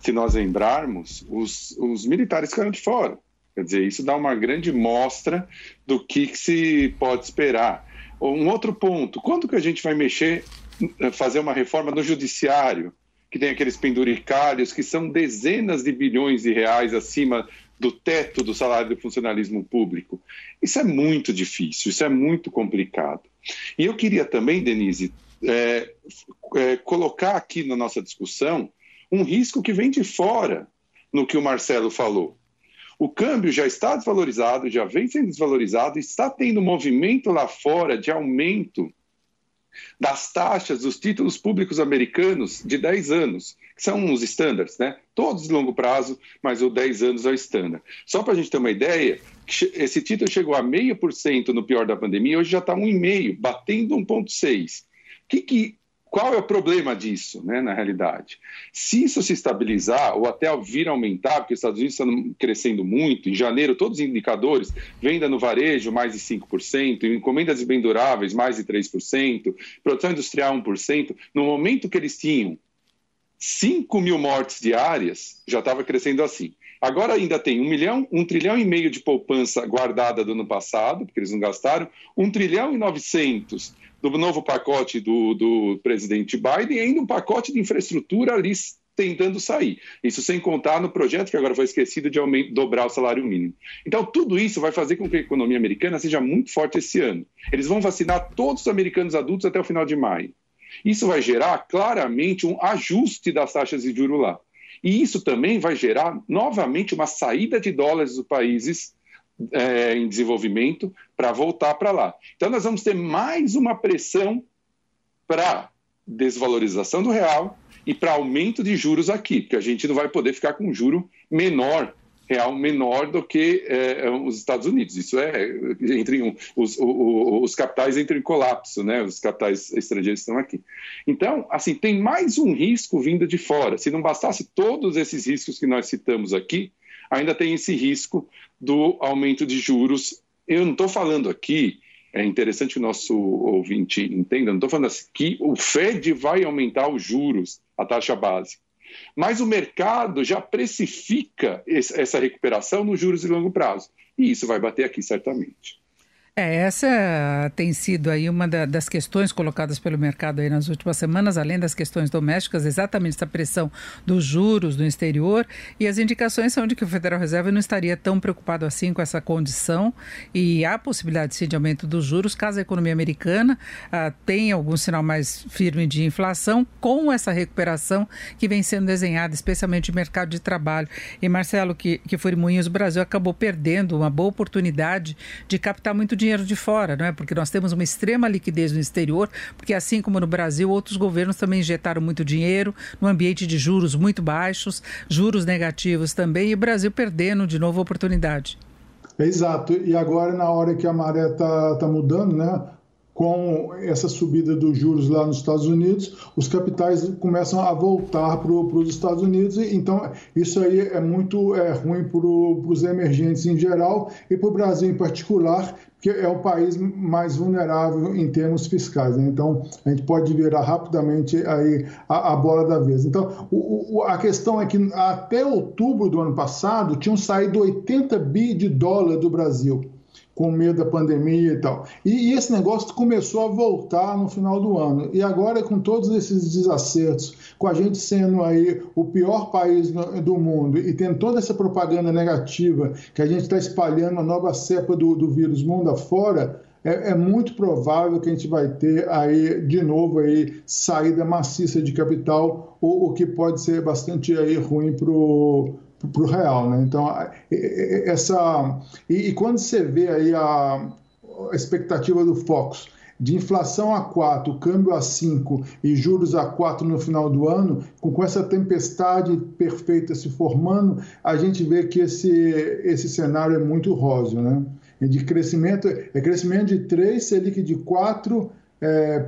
se nós lembrarmos, os, os militares ficaram de fora. Quer dizer, isso dá uma grande mostra do que, que se pode esperar. Um outro ponto, quando que a gente vai mexer, fazer uma reforma no judiciário, que tem aqueles penduricários que são dezenas de bilhões de reais acima do teto do salário do funcionalismo público? Isso é muito difícil, isso é muito complicado. E eu queria também, Denise, é, é, colocar aqui na nossa discussão um risco que vem de fora no que o Marcelo falou. O câmbio já está desvalorizado, já vem sendo desvalorizado, está tendo movimento lá fora de aumento das taxas dos títulos públicos americanos de 10 anos, que são os standards, né? Todos de longo prazo, mas o 10 anos é o standard. Só para a gente ter uma ideia, esse título chegou a 0,5% no pior da pandemia, hoje já está 1,5%, batendo 1,6% que, que, qual é o problema disso, né, na realidade? Se isso se estabilizar ou até vir a aumentar, porque os Estados Unidos estão crescendo muito, em janeiro todos os indicadores, venda no varejo mais de 5%, encomendas de bem duráveis mais de 3%, produção industrial 1%, no momento que eles tinham 5 mil mortes diárias, já estava crescendo assim. Agora ainda tem um milhão, um trilhão e meio de poupança guardada do ano passado, porque eles não gastaram, um trilhão e novecentos do novo pacote do, do presidente Biden e ainda um pacote de infraestrutura ali tentando sair. Isso sem contar no projeto que agora foi esquecido de dobrar o salário mínimo. Então, tudo isso vai fazer com que a economia americana seja muito forte esse ano. Eles vão vacinar todos os americanos adultos até o final de maio. Isso vai gerar claramente um ajuste das taxas de juros lá. E isso também vai gerar novamente uma saída de dólares dos países é, em desenvolvimento para voltar para lá. Então, nós vamos ter mais uma pressão para desvalorização do real e para aumento de juros aqui, porque a gente não vai poder ficar com um juro menor real menor do que é, os Estados Unidos. Isso é, entre um, os, o, os capitais entram em colapso, né? Os capitais estrangeiros estão aqui. Então, assim, tem mais um risco vindo de fora. Se não bastasse todos esses riscos que nós citamos aqui, ainda tem esse risco do aumento de juros. Eu não estou falando aqui é interessante que o nosso ouvinte entenda, não estou falando assim, que o Fed vai aumentar os juros, a taxa básica. Mas o mercado já precifica essa recuperação nos juros de longo prazo. E isso vai bater aqui certamente. É, essa tem sido aí uma da, das questões colocadas pelo mercado aí nas últimas semanas, além das questões domésticas, exatamente essa pressão dos juros no exterior e as indicações são de que o Federal Reserve não estaria tão preocupado assim com essa condição e há possibilidade sim de aumento dos juros caso a economia americana ah, tenha algum sinal mais firme de inflação com essa recuperação que vem sendo desenhada, especialmente no mercado de trabalho. E Marcelo, que, que foi Moinhos, o Brasil acabou perdendo uma boa oportunidade de captar muito dinheiro dinheiro de fora, não é? Porque nós temos uma extrema liquidez no exterior, porque assim como no Brasil, outros governos também injetaram muito dinheiro no ambiente de juros muito baixos, juros negativos também, e o Brasil perdendo de novo a oportunidade. Exato. E agora, na hora que a maré está tá mudando, né? com essa subida dos juros lá nos Estados Unidos, os capitais começam a voltar para os Estados Unidos. Então, isso aí é muito é, ruim para os emergentes em geral e para o Brasil em particular, que é o país mais vulnerável em termos fiscais. Né? Então, a gente pode virar rapidamente aí a, a bola da vez. Então, o, o, a questão é que até outubro do ano passado tinham saído 80 bi de dólar do Brasil com medo da pandemia e tal. E, e, esse negócio começou a voltar no final do ano. E agora, com todos esses desacertos, com a gente sendo aí o pior país do mundo e tendo toda essa propaganda negativa que a gente está espalhando a nova cepa do, do vírus mundo afora, é, é, muito provável que a gente vai ter aí de novo aí saída maciça de capital, o, o que pode ser bastante aí ruim para o real, né? Então essa e, e, quando você vê aí a expectativa do Fox de inflação a 4, câmbio a 5 e juros a 4 no final do ano, com, essa tempestade perfeita se formando, a gente vê que esse, esse cenário é muito róseo, né? De crescimento, é crescimento de 3, Selic de 4, é,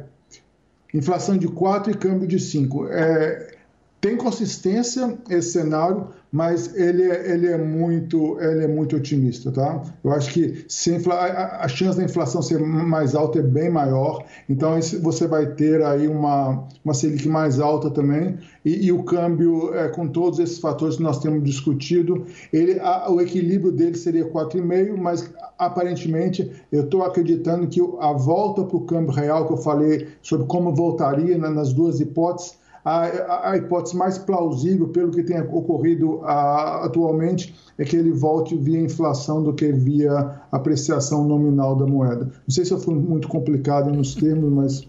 inflação de 4 e câmbio de 5. É, tem consistência esse cenário, mas ele é, ele é, muito, ele é muito otimista, tá? Eu acho que se a, a, chance da inflação ser mais alta é bem maior, então você vai ter aí uma, uma Selic mais alta também, e, e o câmbio, é, com todos esses fatores que nós temos discutido, ele, a, o equilíbrio dele seria 4,5, mas aparentemente eu estou acreditando que a volta para o câmbio real, que eu falei sobre como voltaria né, nas duas hipóteses, a, a, hipótese mais plausível, pelo que tem ocorrido a, atualmente, é que ele volte via inflação do que via apreciação nominal da moeda. Não sei se eu fui muito complicado nos termos, mas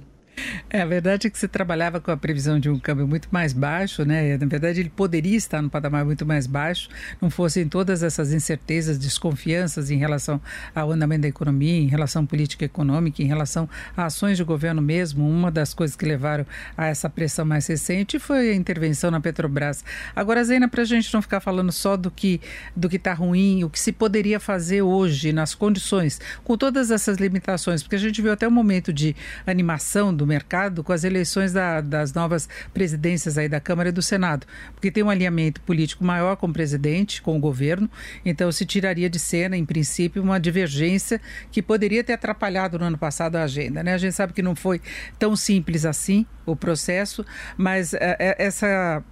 é, a verdade é que você trabalhava com a previsão de um câmbio muito mais baixo, né? Na verdade, ele poderia estar no patamar muito mais baixo, não fossem todas essas incertezas, desconfianças em relação ao andamento da economia, em relação à política econômica, em relação a ações de governo mesmo. Uma das coisas que levaram a essa pressão mais recente foi a intervenção na Petrobras. Agora, Zena, para a gente não ficar falando só do que do que está ruim, o que se poderia fazer hoje nas condições, com todas essas limitações, porque a gente viu até um momento de animação do mercado com as eleições da, das novas presidências aí da Câmara e do Senado, porque tem um alinhamento político maior com o presidente, com o governo, então se tiraria de cena, em princípio, uma divergência que poderia ter atrapalhado no ano passado a agenda. Né? A gente sabe que não foi tão simples assim o processo, mas é, é, essa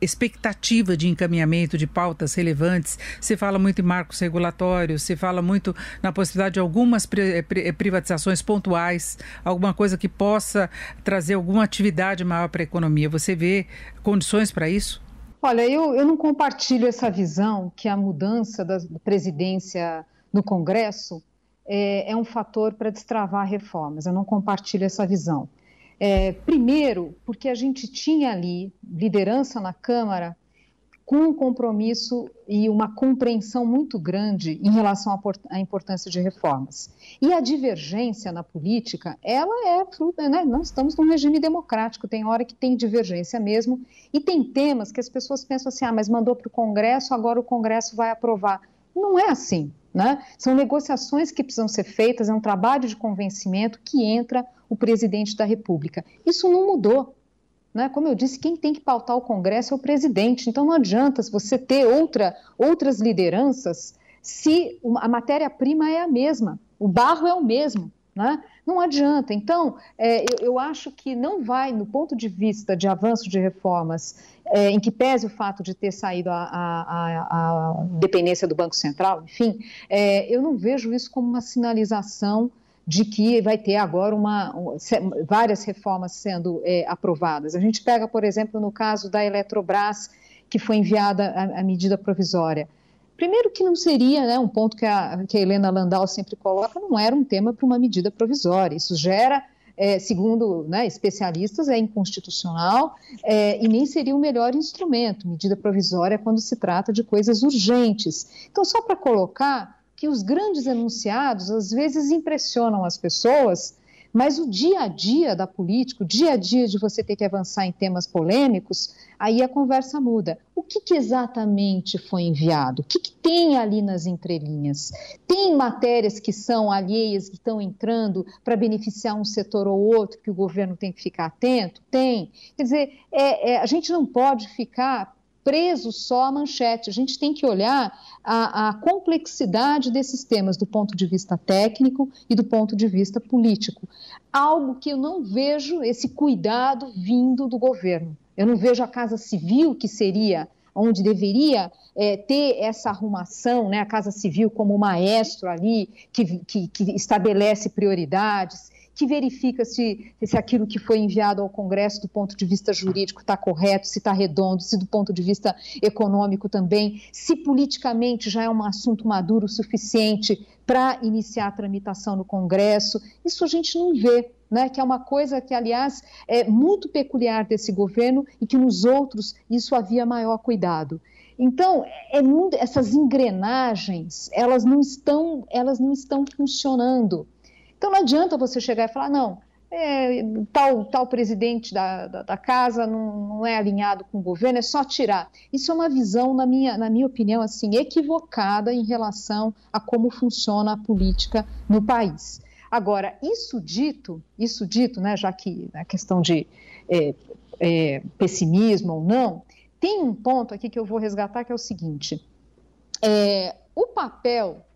expectativa de encaminhamento de pautas relevantes. Se fala muito em marcos regulatórios, se fala muito na possibilidade de algumas pri privatizações pontuais, alguma coisa que possa trazer alguma atividade maior para a economia. Você vê condições para isso? Olha, eu, eu não compartilho essa visão que a mudança da presidência no Congresso é, é um fator para destravar reformas. Eu não compartilho essa visão. É, primeiro, porque a gente tinha ali liderança na Câmara com um compromisso e uma compreensão muito grande em relação à importância de reformas. E a divergência na política, ela é fruta, né? Nós estamos num regime democrático, tem hora que tem divergência mesmo, e tem temas que as pessoas pensam assim: ah, mas mandou para o Congresso, agora o Congresso vai aprovar. Não é assim. Né? São negociações que precisam ser feitas, é um trabalho de convencimento que entra o presidente da República. Isso não mudou. Né? Como eu disse, quem tem que pautar o Congresso é o presidente. Então não adianta você ter outra, outras lideranças se a matéria-prima é a mesma, o barro é o mesmo. Né? Não adianta. Então, é, eu, eu, acho que não vai, no ponto de vista de avanço de reformas, é, em que pese o fato de ter saído a, a, a dependência do Banco Central, enfim, é, eu não vejo isso como uma sinalização de que vai ter agora uma, várias reformas sendo é, aprovadas. A gente pega, por exemplo, no caso da Eletrobras, que foi enviada a, a medida provisória. Primeiro que não seria, né, um ponto que a, que a Helena Landau sempre coloca, não era um tema para uma medida provisória. Isso gera, é, segundo né, especialistas, é inconstitucional é, e nem seria o melhor instrumento. Medida provisória quando se trata de coisas urgentes. Então, só para colocar que os grandes enunciados às vezes impressionam as pessoas mas o dia a dia da política, o dia a dia de você ter que avançar em temas polêmicos, aí a conversa muda. O que, que exatamente foi enviado? O que, que, tem ali nas entrelinhas? Tem matérias que são alheias, que estão entrando para beneficiar um setor ou outro, que o governo tem que ficar atento? Tem. Quer dizer, é, é, a gente não pode ficar preso só à manchete. A gente tem que olhar a, a, complexidade desses temas do ponto de vista técnico e do ponto de vista político. Algo que eu não vejo esse cuidado vindo do governo. Eu não vejo a Casa Civil, que seria onde deveria é, ter essa arrumação, né, a Casa Civil como maestro ali, que, que, que estabelece prioridades, que verifica se, se aquilo que foi enviado ao Congresso do ponto de vista jurídico está correto, se está redondo, se do ponto de vista econômico também, se politicamente já é um assunto maduro o suficiente para iniciar a tramitação no Congresso. Isso a gente não vê. Né, que é uma coisa que, aliás, é muito peculiar desse governo e que nos outros isso havia maior cuidado. Então, é muito, essas engrenagens, elas não estão, elas não estão funcionando. Então não adianta você chegar e falar, não, é, tal, tal presidente da, da, da casa não, não, é alinhado com o governo, é só tirar. Isso é uma visão, na minha, na minha opinião, assim, equivocada em relação a como funciona a política no país. Agora, isso dito, isso dito, né, já que a questão de é, é, pessimismo ou não, tem um ponto aqui que eu vou resgatar que é o seguinte: é, o papel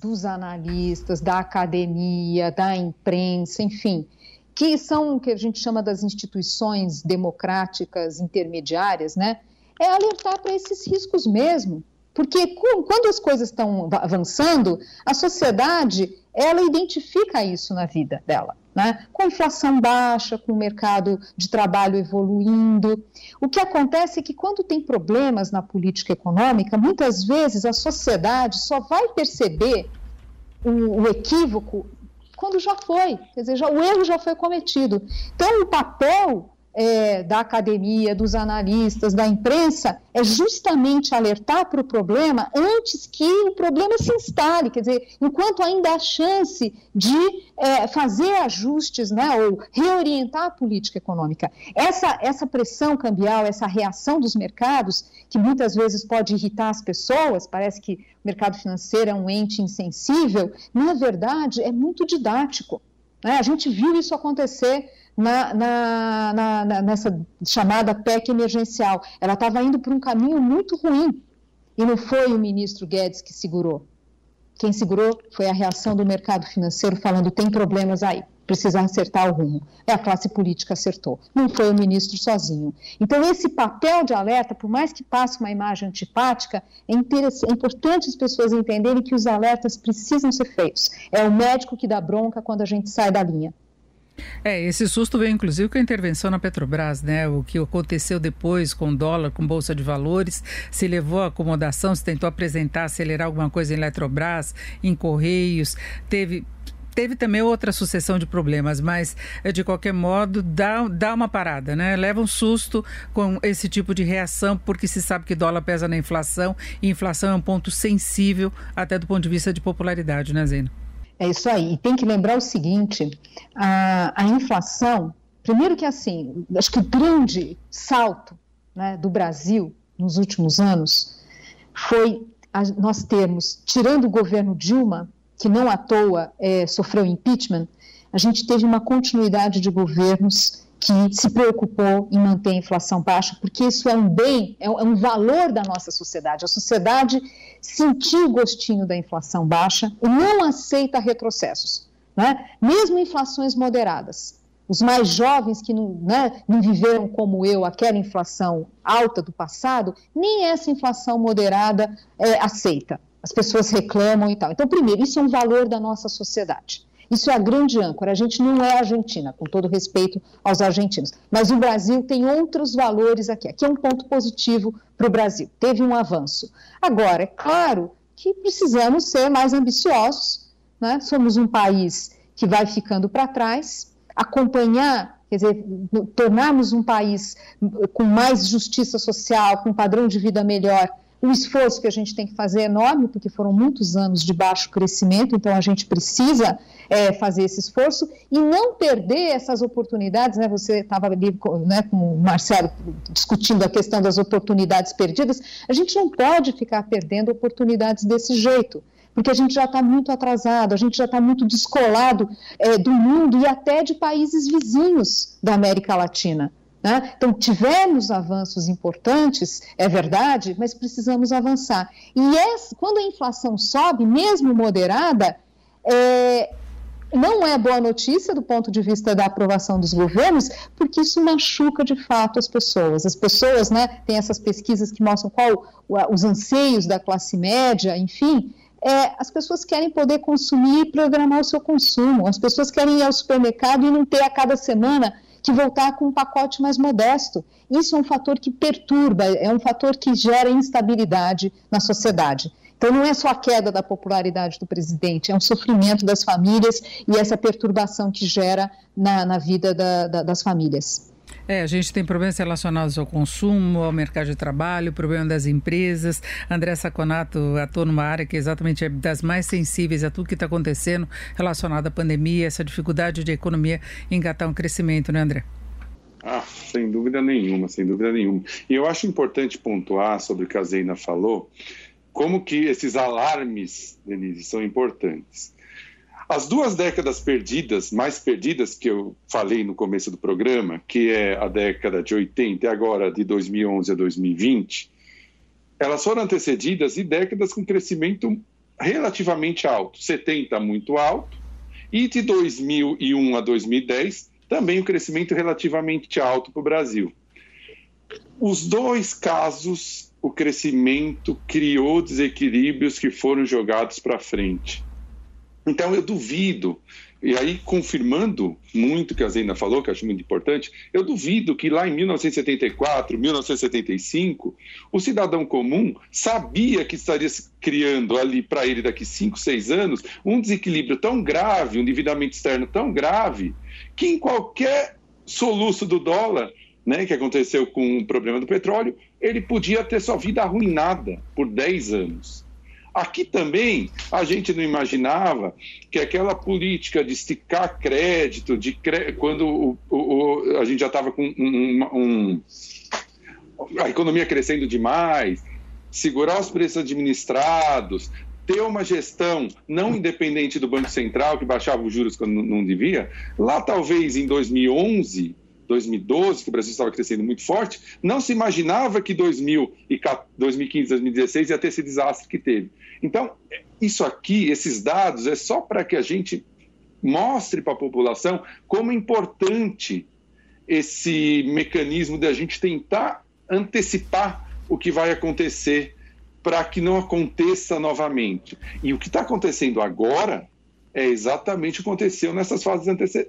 dos analistas, da academia, da imprensa, enfim, que são o que a gente chama das instituições democráticas intermediárias, né? É alertar para esses riscos mesmo. Porque quando as coisas estão avançando, a sociedade ela identifica isso na vida dela, né? Com inflação baixa, com o mercado de trabalho evoluindo. O que acontece é que quando tem problemas na política econômica, muitas vezes a sociedade só vai perceber o, o equívoco quando já foi, quer dizer, já, o erro já foi cometido. Então, o papel é, da academia, dos analistas, da imprensa, é justamente alertar para o problema antes que o problema se instale, quer dizer, enquanto ainda há chance de é, fazer ajustes, né, ou reorientar a política econômica. Essa, essa pressão cambial, essa reação dos mercados, que muitas vezes pode irritar as pessoas, parece que o mercado financeiro é um ente insensível, na verdade é muito didático. Né? A gente viu isso acontecer na, na, na, nessa chamada PEC emergencial. Ela estava indo por um caminho muito ruim e não foi o ministro Guedes que segurou. Quem segurou foi a reação do mercado financeiro falando tem problemas aí, precisa acertar o rumo. É a classe política acertou, não foi o ministro sozinho. Então, esse papel de alerta, por mais que passe uma imagem antipática, é, é importante as pessoas entenderem que os alertas precisam ser feitos. É o médico que dá bronca quando a gente sai da linha. É, esse susto veio inclusive com a intervenção na Petrobras, né? O que aconteceu depois com o dólar, com bolsa de valores, se levou à acomodação, se tentou apresentar, acelerar alguma coisa em Eletrobras, em Correios, teve teve também outra sucessão de problemas, mas eh, de qualquer modo dá, dá uma parada, né? Leva um susto com esse tipo de reação, porque se sabe que dólar pesa na inflação e inflação é um ponto sensível até do ponto de vista de popularidade, né, Zena? É isso aí. E tem que lembrar o seguinte: a, a inflação, primeiro que assim, acho que o grande salto né, do Brasil nos últimos anos foi a, nós termos, tirando o governo Dilma, que não à toa é, sofreu impeachment, a gente teve uma continuidade de governos que se preocupou em manter a inflação baixa, porque isso é um bem, é um é valor da nossa sociedade. A sociedade sentiu o gostinho da inflação baixa e não aceita retrocessos, né? mesmo inflações moderadas. Os mais jovens que não, né, não viveram como eu aquela inflação alta do passado, nem essa inflação moderada é, aceita. As pessoas reclamam e tal. Então, primeiro, isso é um valor da nossa sociedade. Isso é a grande âncora. A gente não é Argentina, com todo respeito aos argentinos. Mas o Brasil tem outros valores aqui. Aqui é um ponto positivo para o Brasil. Teve um avanço. Agora, é claro que precisamos ser mais ambiciosos. Né? Somos um país que vai ficando para trás. Acompanhar quer dizer, tornarmos um país com mais justiça social, com um padrão de vida melhor, o esforço que a gente tem que fazer é enorme, porque foram muitos anos de baixo crescimento, então a gente precisa é, fazer esse esforço e não perder essas oportunidades. Né? Você estava ali né, com o Marcelo discutindo a questão das oportunidades perdidas. A gente não pode ficar perdendo oportunidades desse jeito porque a gente já está muito atrasado, a gente já está muito descolado é, do mundo e até de países vizinhos da América Latina. Né? Então, tivemos avanços importantes, é verdade, mas precisamos avançar. E essa, quando a inflação sobe, mesmo moderada, é, não é boa notícia do ponto de vista da aprovação dos governos, porque isso machuca de fato as pessoas. As pessoas, né, tem essas pesquisas que mostram qual os anseios da classe média, enfim. É, as pessoas querem poder consumir e programar o seu consumo. As pessoas querem ir ao supermercado e não ter a cada semana que voltar com um pacote mais modesto. Isso é um fator que perturba, é um fator que gera instabilidade na sociedade. Então, não é só a queda da popularidade do presidente, é um sofrimento das famílias e essa perturbação que gera na, na vida da, da, das famílias. É, a gente tem problemas relacionados ao consumo, ao mercado de trabalho, problema das empresas. André Saconato atua numa área que exatamente é das mais sensíveis a tudo que está acontecendo relacionado à pandemia, essa dificuldade de economia engatar um crescimento, né, André? Ah, sem dúvida nenhuma, sem dúvida nenhuma. E eu acho importante pontuar sobre o que a Zeina falou, como que esses alarmes, Denise, são importantes. As duas décadas perdidas, mais perdidas que eu falei no começo do programa, que é a década de 80 e agora de 2011 a 2020, elas foram antecedidas de décadas com crescimento relativamente alto, 70 muito alto, e de 2001 a 2010 também um crescimento relativamente alto para o Brasil. Os dois casos, o crescimento criou desequilíbrios que foram jogados para frente. Então, eu duvido, e aí confirmando muito que a Zena falou, que eu acho muito importante, eu duvido que lá em 1974, 1975, o cidadão comum sabia que estaria criando ali para ele daqui 5, 6 anos um desequilíbrio tão grave, um endividamento externo tão grave, que em qualquer soluço do dólar, né, que aconteceu com o problema do petróleo, ele podia ter sua vida arruinada por 10 anos. Aqui também a gente não imaginava que aquela política de esticar crédito, de cre... quando o, o, a gente já estava com um, um, a economia crescendo demais, segurar os preços administrados, ter uma gestão não independente do Banco Central, que baixava os juros quando não devia, lá talvez em 2011 2012, que o Brasil estava crescendo muito forte, não se imaginava que 2015, 2016 ia ter esse desastre que teve. Então, isso aqui, esses dados, é só para que a gente mostre para a população como é importante esse mecanismo de a gente tentar antecipar o que vai acontecer para que não aconteça novamente. E o que está acontecendo agora é exatamente o que aconteceu nessas fases antece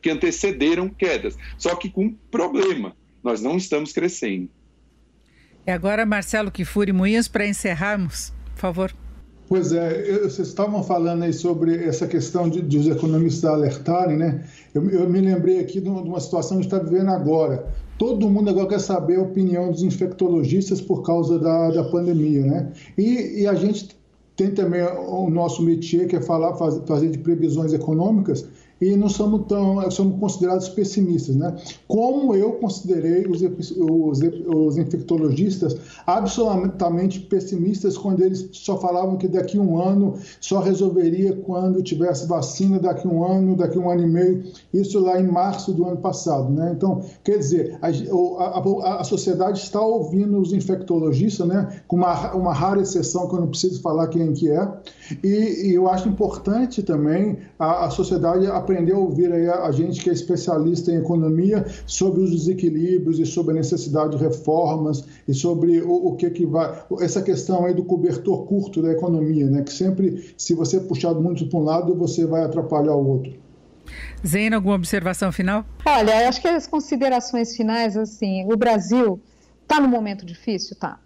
que antecederam quedas, só que com problema. Nós não estamos crescendo. E agora, Marcelo Kifuri Moinhos, para encerrarmos, por favor. Pois é, eu, vocês estavam falando aí sobre essa questão de, de os economistas alertarem, né? Eu, eu, me lembrei aqui de uma situação que a gente está vivendo agora. Todo mundo agora quer saber a opinião dos infectologistas por causa da, da pandemia, né? E, e a gente tem também o nosso métier, que é falar, fazer de previsões econômicas, e não somos tão somos considerados pessimistas, né? Como eu considerei os, os, os infectologistas absolutamente pessimistas quando eles só falavam que daqui um ano só resolveria quando tivesse vacina, daqui um ano, daqui a um ano e meio, isso lá em março do ano passado, né? Então, quer dizer, a, a, a sociedade está ouvindo os infectologistas, né? Com uma, uma rara exceção que eu não preciso falar quem que é, e, e eu acho importante também a, a sociedade aprender a ouvir aí a, a, gente que é especialista em economia sobre os desequilíbrios e sobre a necessidade de reformas e sobre o, o que que vai essa questão aí do cobertor curto da economia, né? Que sempre, se você puxar muito para um lado, você vai atrapalhar o outro. Zena, alguma observação final? Olha, acho que as considerações finais, assim, o Brasil está num momento difícil, tá?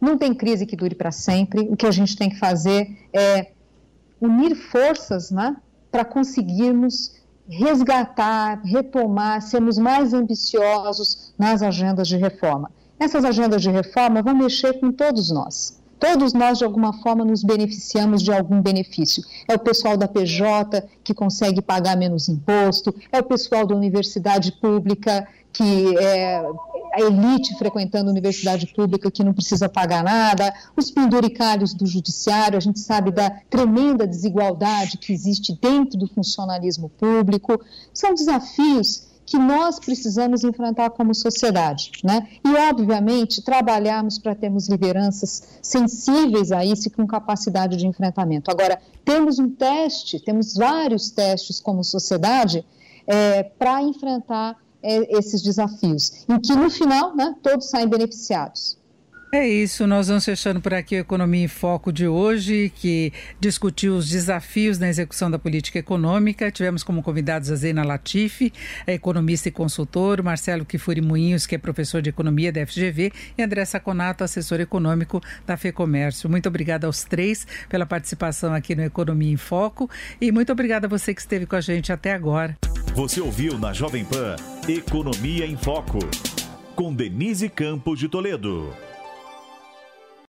Não tem crise que dure para sempre. O que a gente tem que fazer é unir forças, né, para conseguirmos resgatar, retomar, sermos mais ambiciosos nas agendas de reforma. Essas agendas de reforma vão mexer com todos nós. Todos nós, de alguma forma, nos beneficiamos de algum benefício. É o pessoal da PJ que consegue pagar menos imposto, é o pessoal da universidade pública que é a elite frequentando a universidade pública que não precisa pagar nada, os penduricários do judiciário, a gente sabe da tremenda desigualdade que existe dentro do funcionalismo público. São desafios que nós precisamos enfrentar como sociedade, né? E obviamente trabalharmos para termos lideranças sensíveis a isso e com capacidade de enfrentamento. Agora temos um teste, temos vários testes como sociedade é, para enfrentar é, esses desafios, em que no final né, todos saem beneficiados. É isso, nós vamos fechando por aqui a Economia em Foco de hoje, que discutiu os desafios na execução da política econômica. Tivemos como convidados a Zena Latifi, economista e consultor, Marcelo Kifuri Moinhos, que é professor de economia da FGV, e André Saconato, assessor econômico da FEComércio. Muito obrigada aos três pela participação aqui no Economia em Foco e muito obrigada a você que esteve com a gente até agora. Você ouviu na Jovem Pan Economia em Foco, com Denise Campos de Toledo.